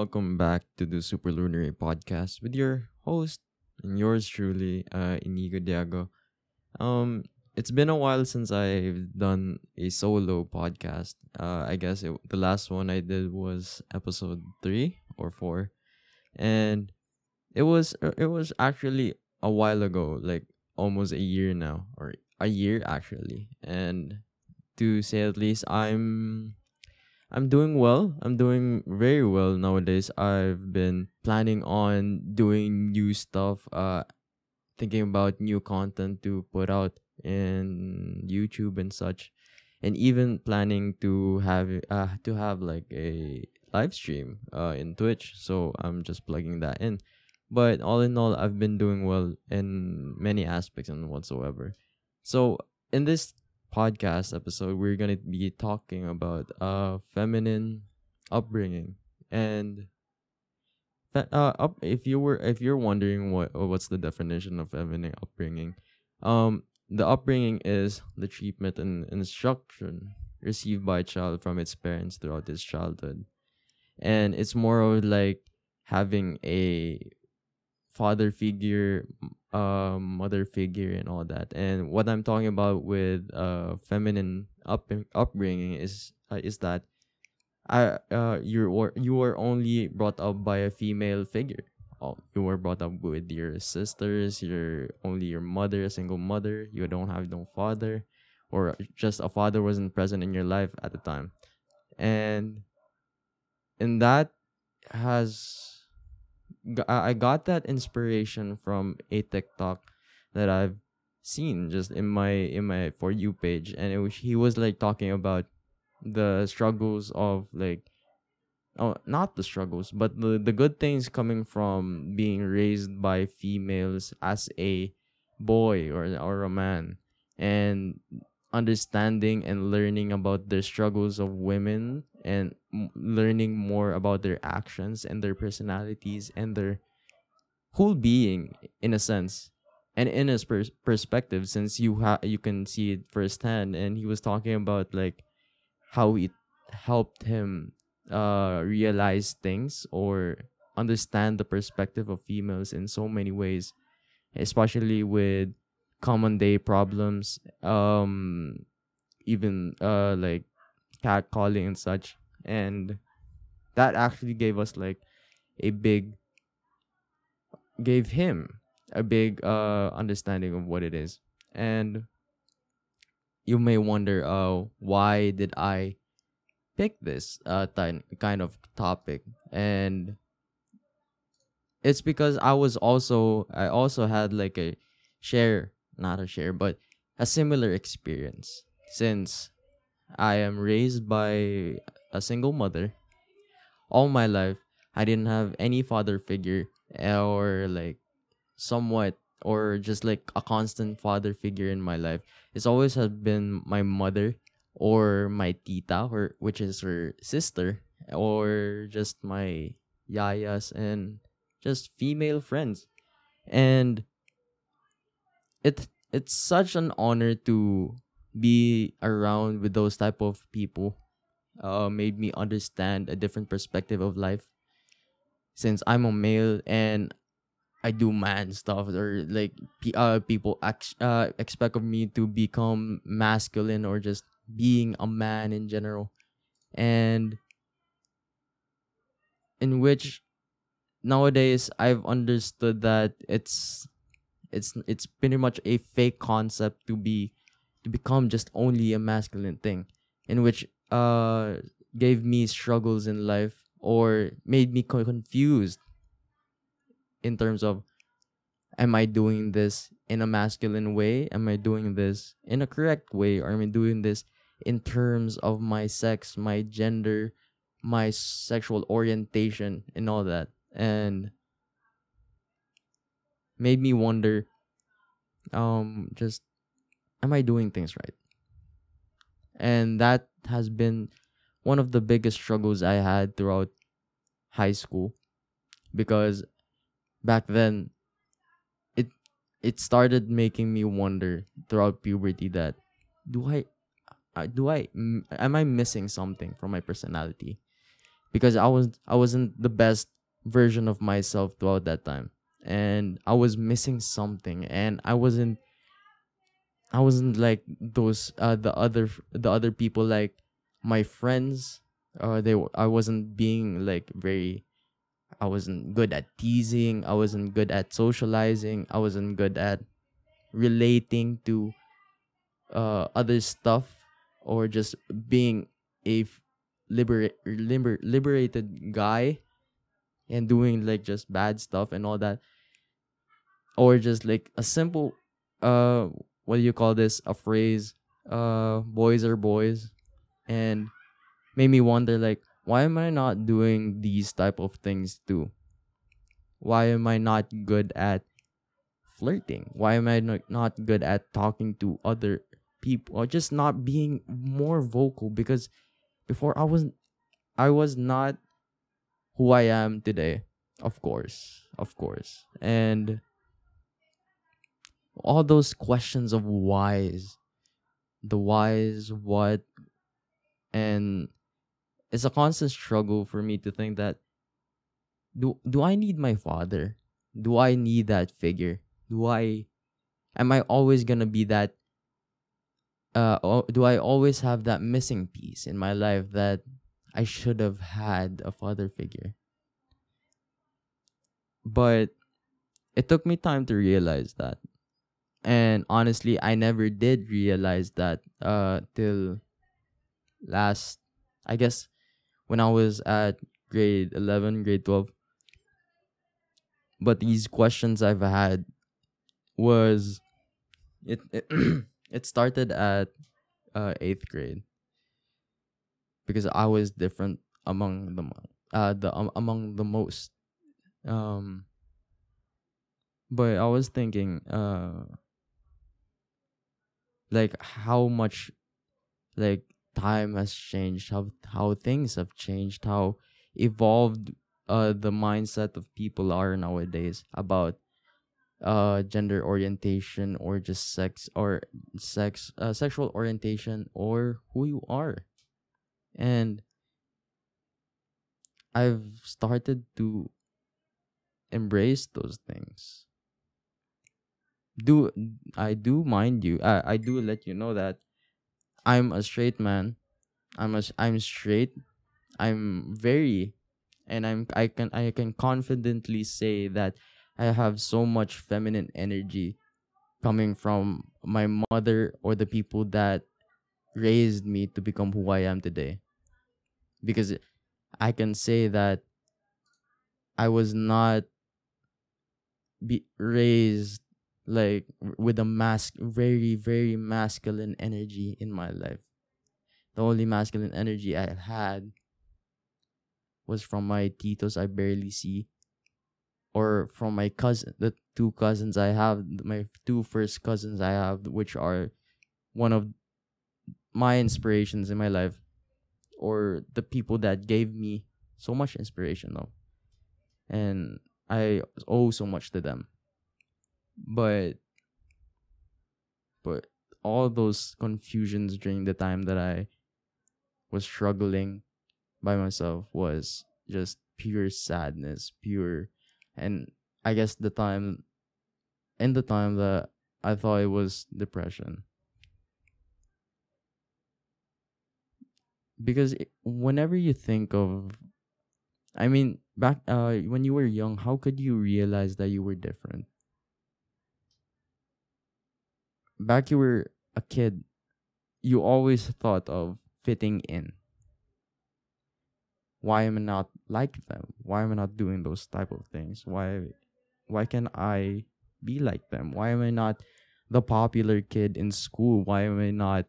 welcome back to the Superlunar Podcast with your host and yours truly, uh, Iñigo Diago. Um, it's been a while since I've done a solo podcast. Uh, I guess it, the last one I did was episode three or four, and it was uh, it was actually a while ago, like almost a year now, or a year actually. And to say at least, I'm I'm doing well. I'm doing very well nowadays. I've been planning on doing new stuff, uh thinking about new content to put out in YouTube and such. And even planning to have uh to have like a live stream uh in Twitch. So I'm just plugging that in. But all in all, I've been doing well in many aspects and whatsoever. So in this podcast episode, we're gonna be talking about uh feminine upbringing. And uh up if you were if you're wondering what what's the definition of feminine upbringing, um the upbringing is the treatment and instruction received by a child from its parents throughout its childhood, and it's more of like having a father figure um mother figure and all that. And what i'm talking about with uh feminine up upbringing is uh, is that i uh you were you were only brought up by a female figure. Oh, you were brought up with your sisters your only your mother a single mother. You don't have no father or just a father wasn't present in your life at the time. And and that has I got that inspiration from a TikTok that I've seen just in my in my for you page, and it was he was like talking about the struggles of like oh not the struggles but the the good things coming from being raised by females as a boy or or a man and understanding and learning about the struggles of women and m- learning more about their actions and their personalities and their whole being in a sense. And in his pers- perspective since you ha- you can see it firsthand and he was talking about like how it helped him uh realize things or understand the perspective of females in so many ways especially with common day problems um even uh like catcalling and such. And that actually gave us like a big gave him a big uh understanding of what it is. And you may wonder uh why did i pick this uh ty- kind of topic? And it's because i was also i also had like a share not a share but a similar experience since i am raised by a single mother. All my life i didn't have any father figure or like somewhat or just like a constant father figure in my life. It's always had been my mother or my tita or which is her sister or just my yayas and just female friends. And it it's such an honor to be around with those type of people uh made me understand a different perspective of life. Since i'm a male and i do man stuff or like uh people ex- uh expect of me to become masculine or just being a man in general. And in which nowadays i've understood that it's it's it's pretty much a fake concept to be to become just only a masculine thing in which uh gave me struggles in life or made me co- confused in terms of am i doing this in a masculine way? Am i doing this in a correct way? Or am i doing this in terms of my sex my gender my sexual orientation and all that? And made me wonder um just am i doing things right? And that has been one of the biggest struggles i had throughout high school because back then it it started making me wonder throughout puberty that do i uh, do i am i missing something from my personality? Because I was I wasn't the best version of myself throughout that time. And I was missing something and I wasn't I wasn't like those uh the other the other people like my friends uh they I wasn't being like very I wasn't good at teasing I wasn't good at socializing I wasn't good at relating to uh other stuff or just being a liberate liber, liberated guy and doing like just bad stuff and all that. Or just like a simple uh what do you call this a phrase uh boys are boys and made me wonder like why am i not doing these type of things too why am i not good at flirting why am i not, good at talking to other people or just not being more vocal because before I was I was not who I am today. Of course. Of course. And all those questions of whys, the whys, what, and it's a constant struggle for me to think that do do I need my father? Do I need that figure? Do I am I always gonna be that uh do I always have that missing piece in my life that I should have had a father figure? But it took me time to realize that. And honestly, I never did realize that uh till last I guess when I was at grade 11, grade 12. But these questions I've had was it, it It started at uh, eighth grade because I was different among the uh the um, among the most. Um, but I was thinking uh like how much like time has changed how how things have changed how evolved uh the mindset of people are nowadays about uh gender orientation or just sex or sex uh, sexual orientation or who you are. And i've started to embrace those things do i do mind you i, I do let you know that i'm a straight man i'm a, i'm straight i'm very and i'm i can i can confidently say that I have so much feminine energy coming from my mother or the people that raised me to become who I am today. Because I can say that I was not be raised like with a mask very very masculine energy in my life. The only masculine energy I had was from my titos I barely see or from my cousin the two cousins i have my two first cousins i have which are one of my inspirations in my life or the people that gave me so much inspiration though and i owe so much to them but but all those confusions during the time that i was struggling by myself was just pure sadness pure and I guess the time in the time that I thought it was depression. Because it, whenever you think of I mean back uh when you were young, how could you realize that you were different? Back you were a kid, you always thought of fitting in why am I not like them? Why am I not doing those type of things? Why why can I be like them? Why am I not the popular kid in school? Why am I not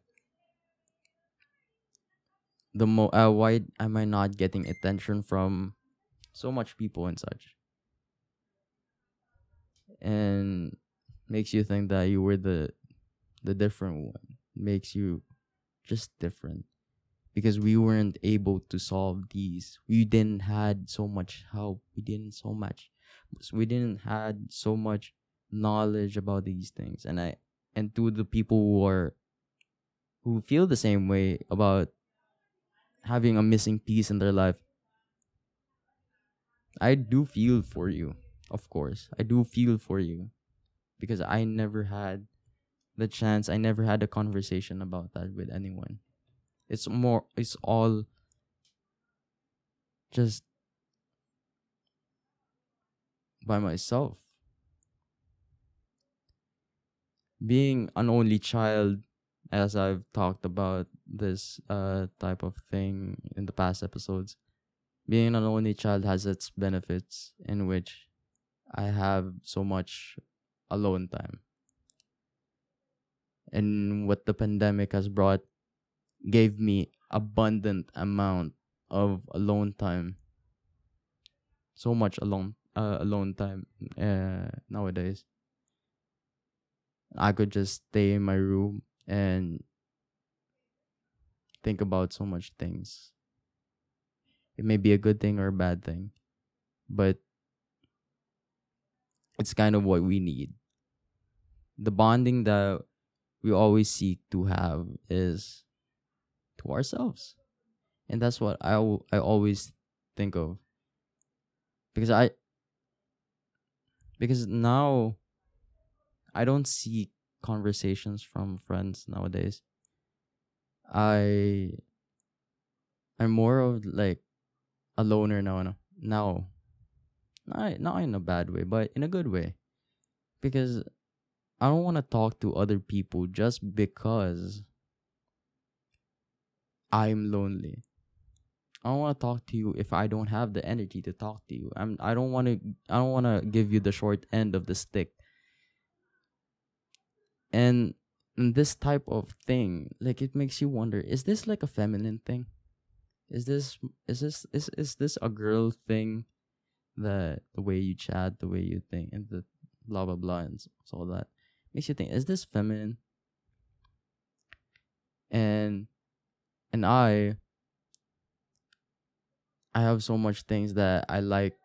the mo uh, why am I not getting attention from so much people and such? And makes you think that you were the the different one. Makes you just different because we weren't able to solve these we didn't had so much help we didn't so much we didn't had so much knowledge about these things and i and to the people who are who feel the same way about having a missing piece in their life I do feel for you. Of course, I do feel for you because I never had the chance. I never had a conversation about that with anyone. It's more. It's all just by myself. Being an only child, as I've talked about this uh type of thing in the past episodes, being an only child has its benefits in which I have so much alone time. And what the pandemic has brought gave me abundant amount of alone time. So much alone uh, alone time uh, nowadays. I could just stay in my room and think about so much things. It may be a good thing or a bad thing, but it's kind of what we need. The bonding that we always seek to have is to ourselves. And that's what I, I always think of. Because I because now I don't see conversations from friends nowadays. I I'm more of like a loner now. No? Now, not not in a bad way, but in a good way, because I don't want to talk to other people just because I'm lonely. I don't want to talk to you if I don't have the energy to talk to you. I'm I don't want to I don't want to give you the short end of the stick. And, this type of thing, like it makes you wonder, is this like a feminine thing? Is this is this is is this a girl thing that the way you chat, the way you think and the blah blah blah and so all that makes you think, is this feminine? And and I I have so much things that I like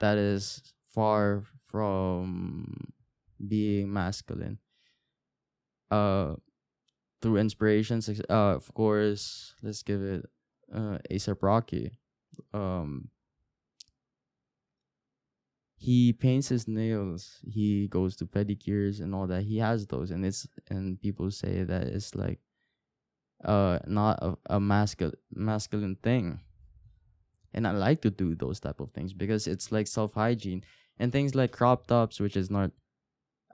that is far from being masculine. Uh through inspirations uh of course let's give it uh ASAP Rocky. Um he paints his nails, he goes to pedicures and all that. He has those and it's and people say that it's like uh not a, a masculine masculine thing and I like to do those type of things because it's like self hygiene and things like crop tops, which is not.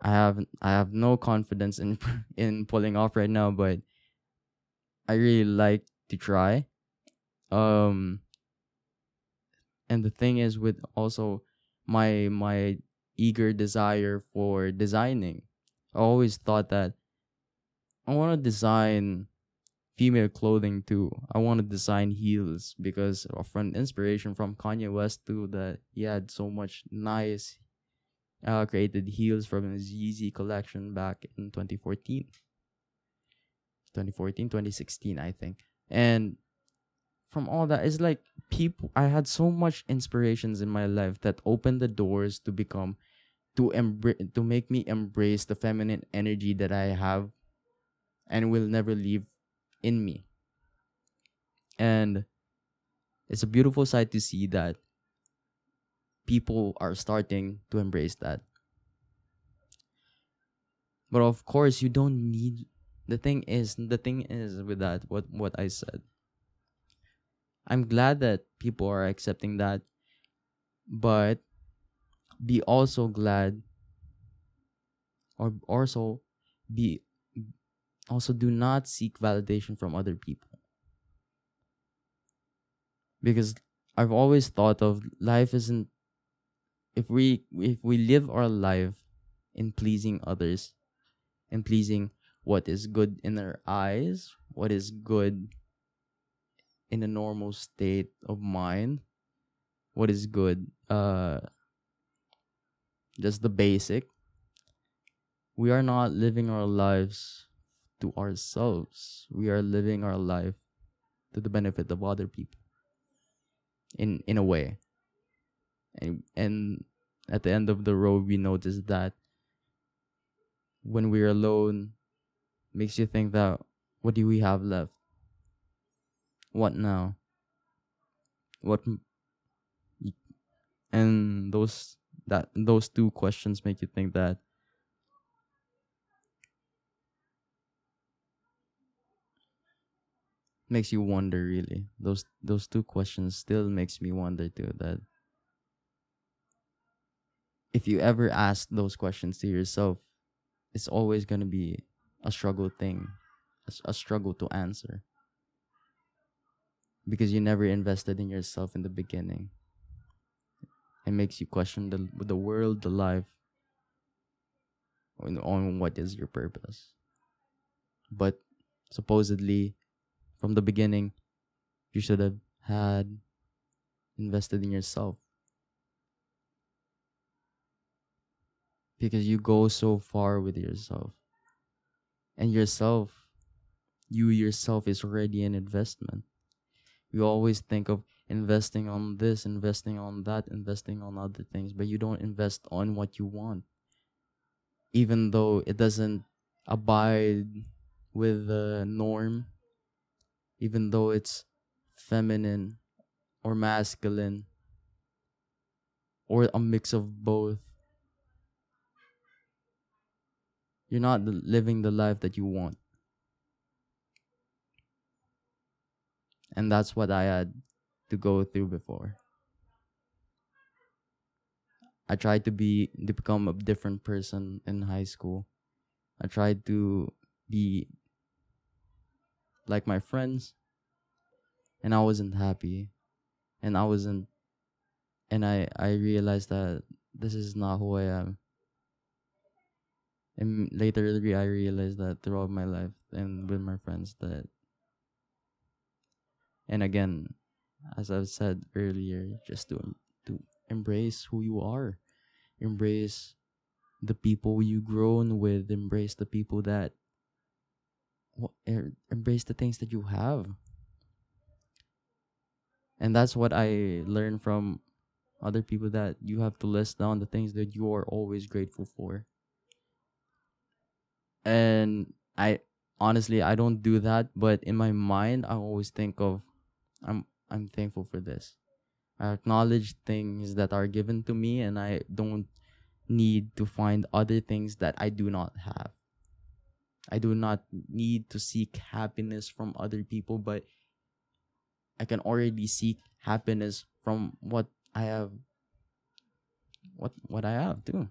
I have I have no confidence in in pulling off right now, but I really like to try. Um, and the thing is with also my my eager desire for designing, I always thought that I want to design female clothing too. I want to design heels because of an inspiration from Kanye West too that he had so much nice uh, created heels from his Yeezy collection back in 2014. 2014, 2016, I think. And from all that is like people, I had so much inspirations in my life that opened the doors to become, to embrace, to make me embrace the feminine energy that I have and will never leave in me. And it's a beautiful sight to see that people are starting to embrace that. But of course, you don't need the thing is the thing is with that what what I said. I'm glad that people are accepting that, but be also glad or also be also do not seek validation from other people. Because i've always thought of life isn't if we if we live our life in pleasing others and pleasing what is good in their eyes what is good in a normal state of mind what is good uh just the basic we are not living our lives to ourselves. We are living our life to the benefit of other people. In in a way. And and at the end of the road we notice that when we're alone makes you think that what do we have left? What now? What and those that those two questions make you think that makes you wonder really those those two questions still makes me wonder too that if you ever ask those questions to yourself it's always going to be a struggle thing a struggle to answer because you never invested in yourself in the beginning. It makes you question the the world the life on, on what is your purpose. But supposedly from the beginning you should have had invested in yourself. Because you go so far with yourself. And yourself you yourself is already an investment you always think of investing on this investing on that investing on other things but you don't invest on what you want. Even though it doesn't abide with the norm even though it's feminine or masculine or a mix of both you're not living the life that you want and that's what i had to go through before. I tried to be to become a different person in high school. I tried to be like my friends and i wasn't happy. And i wasn't and i i realized that this is not who i am. And later i realized that throughout my life and with my friends that and again as i've said earlier just to to embrace who you are. Embrace the people you grown with. Embrace the people that er- embrace the things that you have. And that's what i learned from other people that you have to list down the things that you are always grateful for. And i honestly i don't do that but in my mind i always think of i'm i'm thankful for this. I acknowledge things that are given to me and i don't need to find other things that i do not have. I do not need to seek happiness from other people but i can already seek happiness from what i have what what i have too.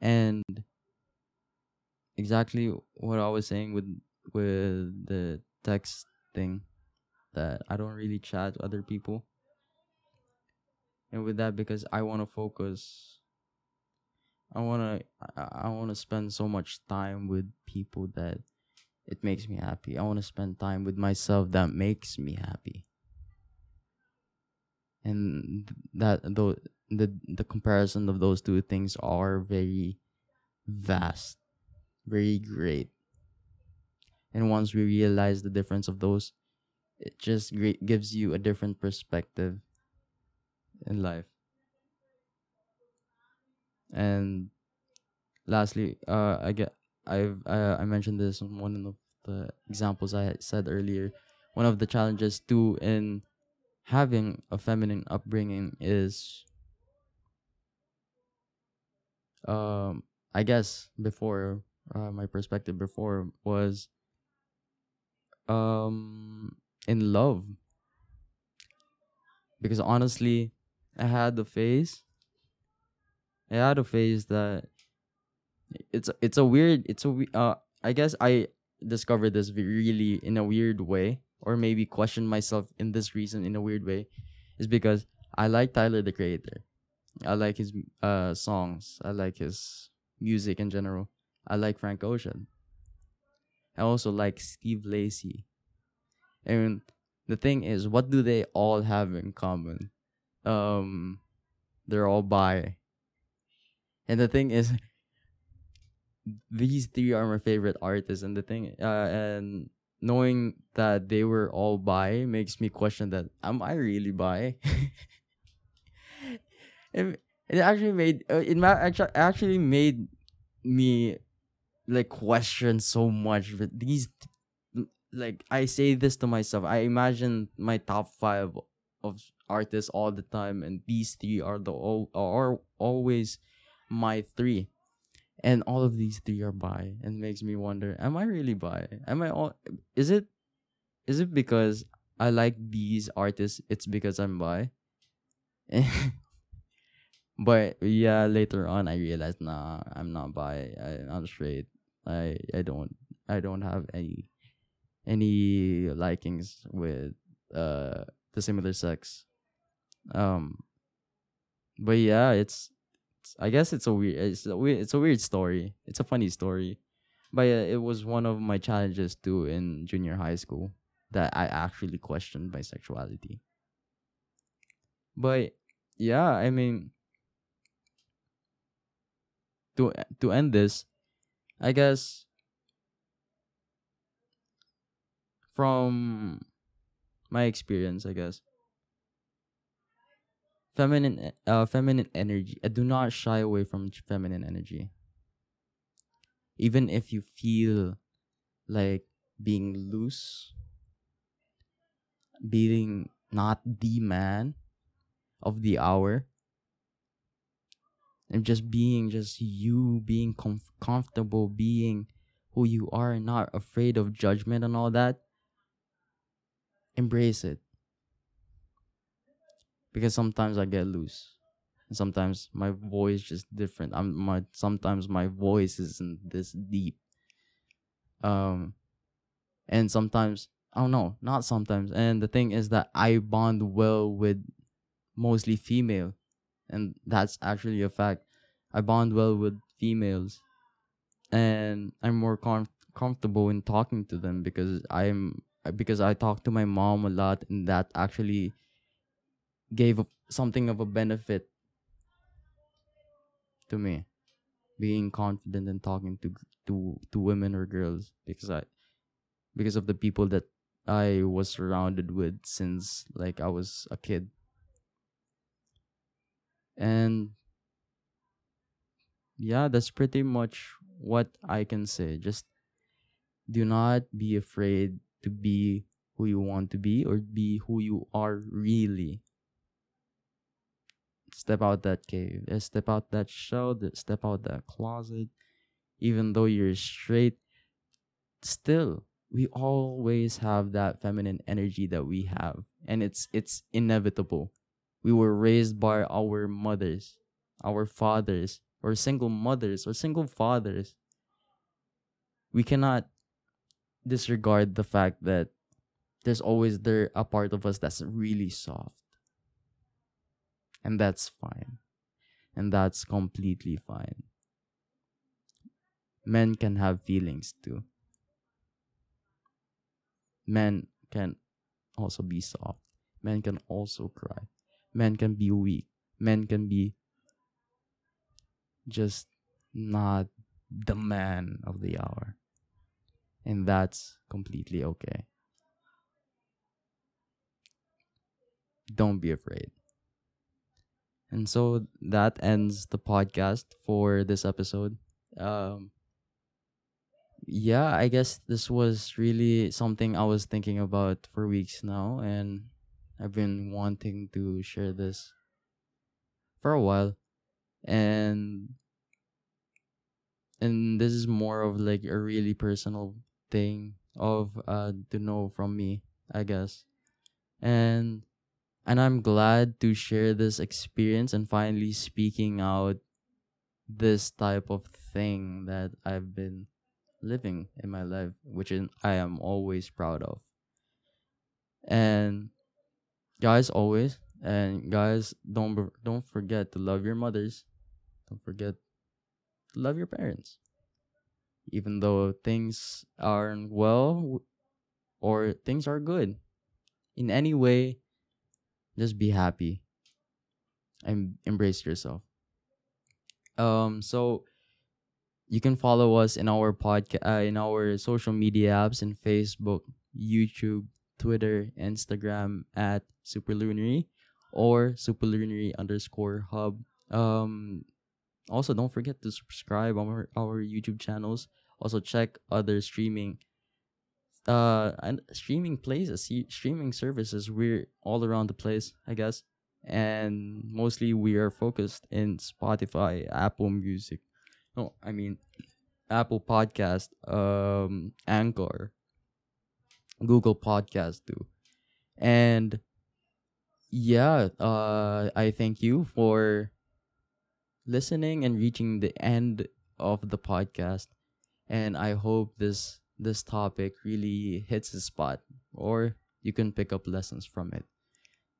And exactly what I was saying with with the text thing that I don't really chat to other people. And with that because I want to focus I want to I, I want to spend so much time with people that it makes me happy. I want to spend time with myself that makes me happy. And that though the the comparison of those two things are very vast very great. And once we realize the difference of those, it just great gives you a different perspective in life. And lastly, uh, I get I've uh, I mentioned this in one of the examples I said earlier. One of the challenges too in having a feminine upbringing is um I guess before uh, my perspective before was um in love. Because honestly i had the phase i had a phase that it's it's a weird it's a uh i guess i discovered this really in a weird way or maybe question myself in this reason in a weird way is because i like tyler the creator. I like his uh songs. I like his music in general. I like Frank Ocean. I also like Steve Lacy. And the thing is, what do they all have in common? Um, they're all bi. And the thing is, these three are my favorite artists. And the thing, uh, and knowing that they were all bi makes me question that am I really bi? it, it actually made uh, it ma- actu- actually made me like question so much but these like i say this to myself i imagine my top five of artists all the time, and these three are the are always my three, and all of these three are bi, and makes me wonder: Am I really bi? Am I all? Is it? Is it because I like these artists? It's because I'm bi. but yeah, later on I realized, nah, I'm not bi. I, I'm straight. I I don't I don't have any any likings with uh the similar sex. Um, but yeah, it's, it's I guess it's a weird it's a weird it's a weird story. It's a funny story, but uh, it was one of my challenges too in junior high school that I actually questioned my sexuality. But yeah, I mean to to end this, I guess from my experience, I guess feminine uh feminine energy. Uh, do not shy away from feminine energy. Even if you feel like being loose, being not the man of the hour, and just being just you, being comf- comfortable, being who you are, and not afraid of judgment and all that. Embrace it because sometimes I get loose. And sometimes my voice just different. I'm my sometimes my voice isn't this deep. Um and sometimes I don't know, not sometimes. And the thing is that I bond well with mostly female. And that's actually a fact. I bond well with females. And I'm more com- comfortable in talking to them because I'm because I talk to my mom a lot and that actually gave something of a benefit to me being confident in talking to to to women or girls because I because of the people that I was surrounded with since like I was a kid. And yeah, that's pretty much what I can say. Just do not be afraid to be who you want to be or be who you are really step out that cave, step out that shell, step out that closet. Even though you're straight, still we always have that feminine energy that we have, and it's it's inevitable. We were raised by our mothers, our fathers, or single mothers or single fathers. We cannot disregard the fact that there's always there a part of us that's really soft and that's fine. And that's completely fine. Men can have feelings too. Men can also be soft. Men can also cry. Men can be weak. Men can be just not the man of the hour. And that's completely okay. Don't be afraid. And so that ends the podcast for this episode. Um yeah, I guess this was really something I was thinking about for weeks now and I've been wanting to share this for a while. And and this is more of like a really personal thing of uh to know from me, I guess. And and I'm glad to share this experience and finally speaking out this type of thing that I've been living in my life, which I am always proud of. And guys, always and guys, don't don't forget to love your mothers. Don't forget to love your parents, even though things aren't well or things are good. In any way, just be happy and embrace yourself. Um, so you can follow us in our podcast, uh, in our social media apps, in Facebook, YouTube, Twitter, Instagram at Superlunary or Superlunary underscore hub. Um, also, don't forget to subscribe on our, our YouTube channels. Also, check other streaming uh and streaming places streaming services we're all around the place i guess and mostly we are focused in spotify apple music no i mean apple podcast um anchor google podcast too and yeah uh i thank you for listening and reaching the end of the podcast and i hope this this topic really hits the spot or you can pick up lessons from it.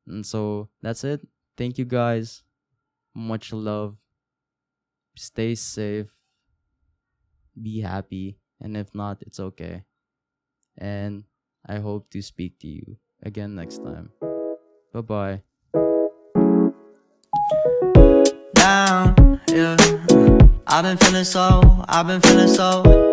And so that's it. Thank you guys. Much love. Stay safe. Be happy. And if not, it's okay. And I hope to speak to you again next time. Bye bye. Down, yeah. I've been feeling so, I've been feeling so